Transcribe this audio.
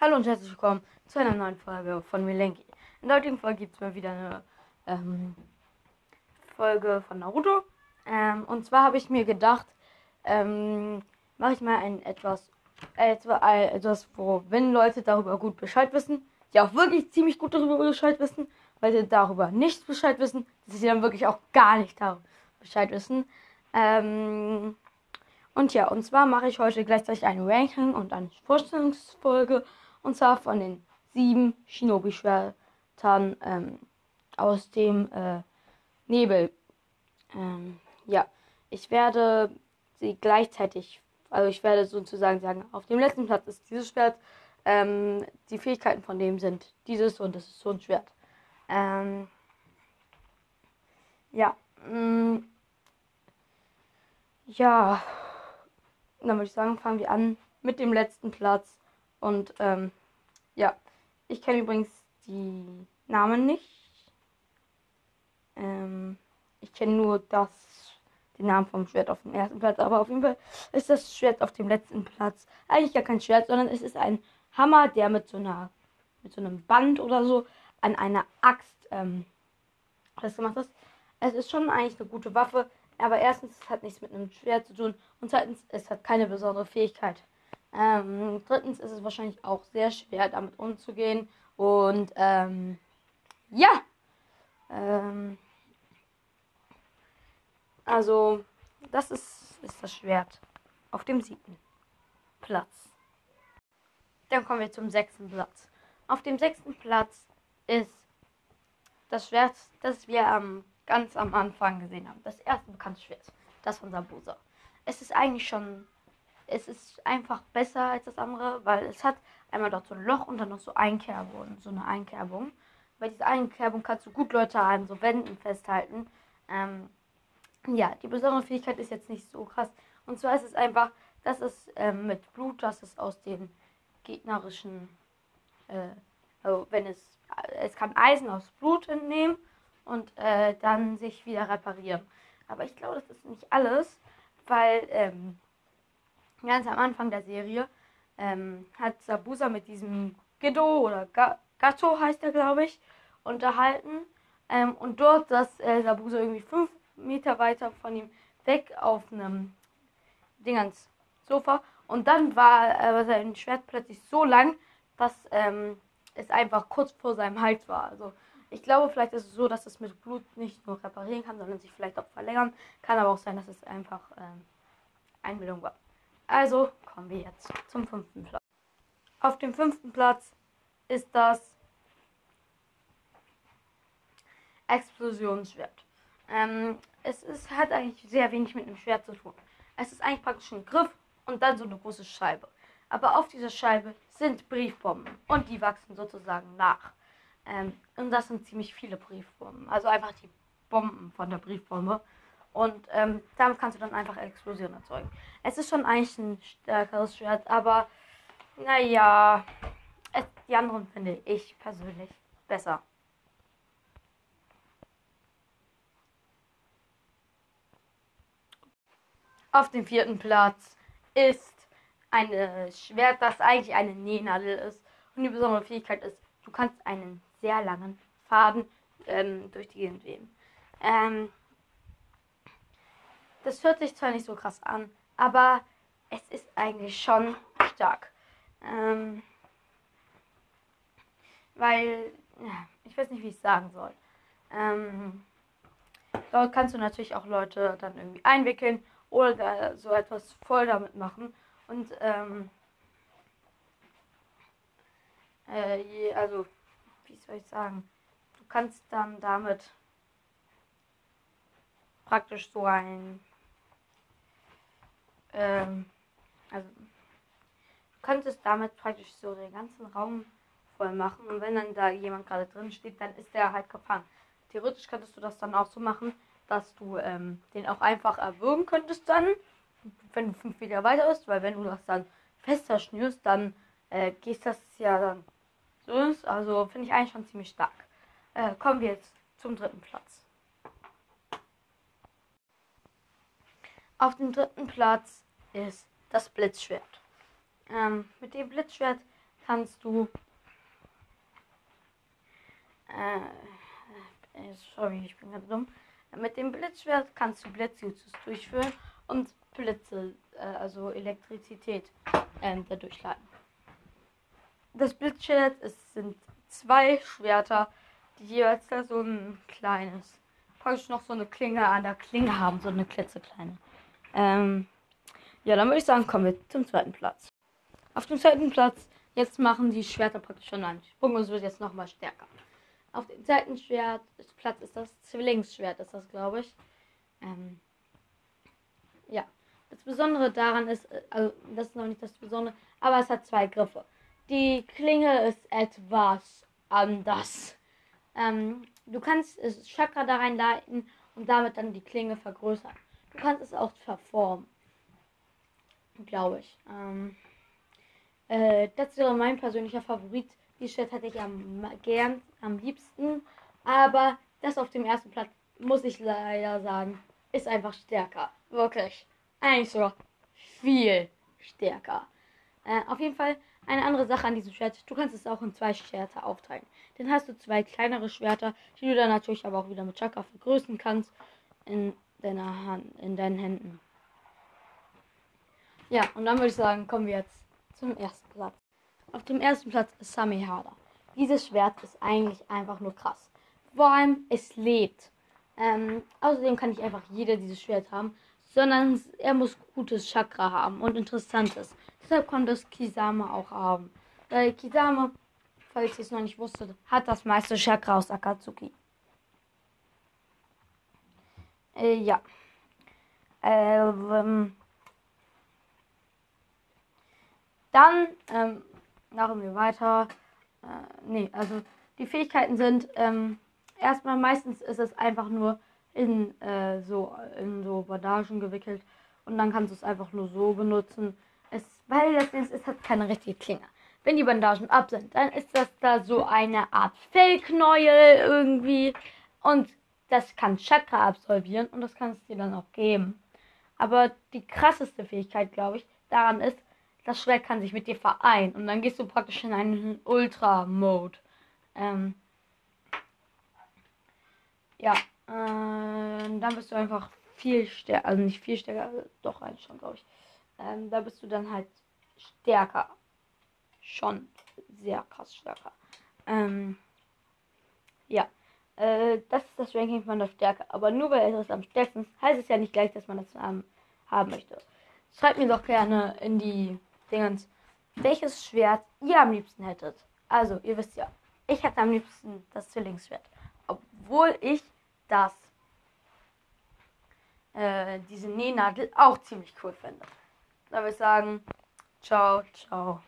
Hallo und herzlich willkommen zu einer neuen Folge von Milenki. In der heutigen Folge gibt es mal wieder eine ähm, Folge von Naruto. Ähm, und zwar habe ich mir gedacht, ähm, mache ich mal ein etwas, äh, etwas, wo, wenn Leute darüber gut Bescheid wissen, die auch wirklich ziemlich gut darüber Bescheid wissen, weil sie darüber nichts Bescheid wissen, dass sie dann wirklich auch gar nicht darüber Bescheid wissen. Ähm, und ja, und zwar mache ich heute gleichzeitig ein Ranking und eine Vorstellungsfolge. Und zwar von den sieben Shinobi-Schwertern ähm, aus dem äh, Nebel. Ähm, ja, ich werde sie gleichzeitig, also ich werde sozusagen sagen, auf dem letzten Platz ist dieses Schwert. Ähm, die Fähigkeiten von dem sind dieses und das ist so ein Schwert. Ähm, ja. Mh, mm, ja dann würde ich sagen, fangen wir an mit dem letzten Platz. Und ähm, ja, ich kenne übrigens die Namen nicht. Ähm, ich kenne nur das, den Namen vom Schwert auf dem ersten Platz. Aber auf jeden Fall ist das Schwert auf dem letzten Platz eigentlich gar kein Schwert, sondern es ist ein Hammer, der mit so einer, mit so einem Band oder so an einer Axt ähm, gemacht ist. Es ist schon eigentlich eine gute Waffe. Aber erstens, es hat nichts mit einem Schwert zu tun. Und zweitens, es hat keine besondere Fähigkeit. Ähm, drittens ist es wahrscheinlich auch sehr schwer, damit umzugehen. Und ähm, ja. Ähm, also, das ist, ist das Schwert auf dem siebten Platz. Dann kommen wir zum sechsten Platz. Auf dem sechsten Platz ist das Schwert, das wir am ganz am Anfang gesehen haben. Das erste bekannte Schwert. Das von Sabusa. Es ist eigentlich schon. Es ist einfach besser als das andere, weil es hat einmal dort so ein Loch und dann noch so Einkerbung. So eine Einkerbung. Bei dieser Einkerbung kannst du gut Leute an so Wänden festhalten. Ähm, ja, die besondere Fähigkeit ist jetzt nicht so krass. Und zwar ist es einfach, dass es ähm, mit Blut, das es aus den gegnerischen, äh, also wenn es, es kann Eisen aus Blut entnehmen und äh, dann sich wieder reparieren. Aber ich glaube, das ist nicht alles, weil ähm, ganz am Anfang der Serie ähm, hat Sabusa mit diesem Giddo oder Ga Gatto heißt er, glaube ich, unterhalten. Ähm, und dort saß äh, Sabusa irgendwie fünf Meter weiter von ihm weg auf einem Dingens Sofa. Und dann war äh, sein Schwert plötzlich so lang, dass ähm, es einfach kurz vor seinem Hals war. Also ich glaube, vielleicht ist es so, dass es mit Blut nicht nur reparieren kann, sondern sich vielleicht auch verlängern. Kann aber auch sein, dass es einfach ähm, Einbildung war. Also kommen wir jetzt zum fünften Platz. Auf dem fünften Platz ist das Explosionsschwert. Ähm, es ist, hat eigentlich sehr wenig mit einem Schwert zu tun. Es ist eigentlich praktisch ein Griff und dann so eine große Scheibe. Aber auf dieser Scheibe sind Briefbomben und die wachsen sozusagen nach. Ähm, und das sind ziemlich viele Briefbomben. Also einfach die Bomben von der Briefbombe. Und ähm, damit kannst du dann einfach Explosionen erzeugen. Es ist schon eigentlich ein stärkeres Schwert, aber naja, es, die anderen finde ich persönlich besser. Auf dem vierten Platz ist ein Schwert, das eigentlich eine Nähnadel ist. Und die besondere Fähigkeit ist, du kannst einen sehr langen Faden ähm, durch die Gegend weben. Ähm, das hört sich zwar nicht so krass an, aber es ist eigentlich schon stark. Ähm, weil, ja, ich weiß nicht, wie ich es sagen soll. Ähm, dort kannst du natürlich auch Leute dann irgendwie einwickeln oder so etwas voll damit machen. Und, ähm, äh, also wie soll ich sagen, du kannst dann damit praktisch so ein, ähm, also du könntest damit praktisch so den ganzen Raum voll machen und wenn dann da jemand gerade drin steht, dann ist der halt gefangen. Theoretisch könntest du das dann auch so machen, dass du ähm, den auch einfach erwürgen könntest dann, wenn du fünf Meter weiter bist, weil wenn du das dann fester schnürst, dann äh, geht das ja dann so ist. Also finde ich eigentlich schon ziemlich stark. Äh, kommen wir jetzt zum dritten Platz. Auf dem dritten Platz ist das Blitzschwert. Ähm, mit dem Blitzschwert kannst du. Äh, äh, sorry, ich bin gerade dumm. Mit dem Blitzschwert kannst du Blitzjutsus durchführen und Blitze, äh, also Elektrizität, äh, dadurch leiten. Das Blitzschwert es sind zwei Schwerter, die jeweils da so ein kleines, praktisch noch so eine Klinge an der Klinge haben, so eine klitzekleine. Ähm, ja, dann würde ich sagen, kommen wir zum zweiten Platz. Auf dem zweiten Platz, jetzt machen die Schwerter praktisch schon einen Sprung und es wird jetzt nochmal stärker. Auf dem zweiten Schwert, Platz ist das Zwillingsschwert, ist das, glaube ich. Ähm, ja, das Besondere daran ist, äh, also das ist noch nicht das Besondere, aber es hat zwei Griffe. Die Klinge ist etwas anders. Ähm, du kannst das Chakra da reinleiten und damit dann die Klinge vergrößern. Du kannst es auch verformen. Glaube ich. Ähm, äh, das wäre mein persönlicher Favorit. Die Stadt hätte ich am gern, am liebsten. Aber das auf dem ersten Platz, muss ich leider sagen, ist einfach stärker. Wirklich. Eigentlich sogar viel stärker. Äh, auf jeden Fall eine andere Sache an diesem Schwert, du kannst es auch in zwei Schwerter aufteilen. Dann hast du zwei kleinere Schwerter, die du dann natürlich aber auch wieder mit Chakra vergrößern kannst in deiner Hand, in deinen Händen. Ja, und dann würde ich sagen, kommen wir jetzt zum ersten Platz. Auf dem ersten Platz ist Samihada. Dieses Schwert ist eigentlich einfach nur krass. Vor allem, es lebt. Ähm, außerdem kann nicht einfach jeder dieses Schwert haben, sondern er muss gutes Chakra haben und interessantes. Deshalb konnte es Kisama auch haben. Weil Kisama, falls ihr es noch nicht wusstet, hat das meiste Chakra aus Akatsuki. Äh, ja. Ähm, dann ähm, machen wir weiter. Äh, nee, also die Fähigkeiten sind ähm, erstmal meistens ist es einfach nur in äh, so in so Bandagen gewickelt und dann kannst du es einfach nur so benutzen. Es, weil ist, es hat keine richtige Klinge. Wenn die Bandagen ab sind, dann ist das da so eine Art Fellknäuel irgendwie und das kann Chakra absolvieren und das kann es dir dann auch geben. Aber die krasseste Fähigkeit, glaube ich, daran ist, das Schwert kann sich mit dir vereinen und dann gehst du praktisch in einen Ultra-Mode. Ähm, ja, äh, dann bist du einfach viel stärker, also nicht viel stärker, doch eigentlich schon, glaube ich. Ähm, da bist du dann halt stärker. Schon sehr krass stärker. Ähm, ja, äh, das ist das Ranking von der Stärke. Aber nur weil es am stärksten ist, heißt es ja nicht gleich, dass man das ähm, haben möchte. Schreibt mir doch gerne in die Dingens, welches Schwert ihr am liebsten hättet. Also, ihr wisst ja, ich hätte am liebsten das Zwillingsschwert. Obwohl ich das, äh, diese Nähnadel auch ziemlich cool finde. Da würde ich sagen, ciao, ciao.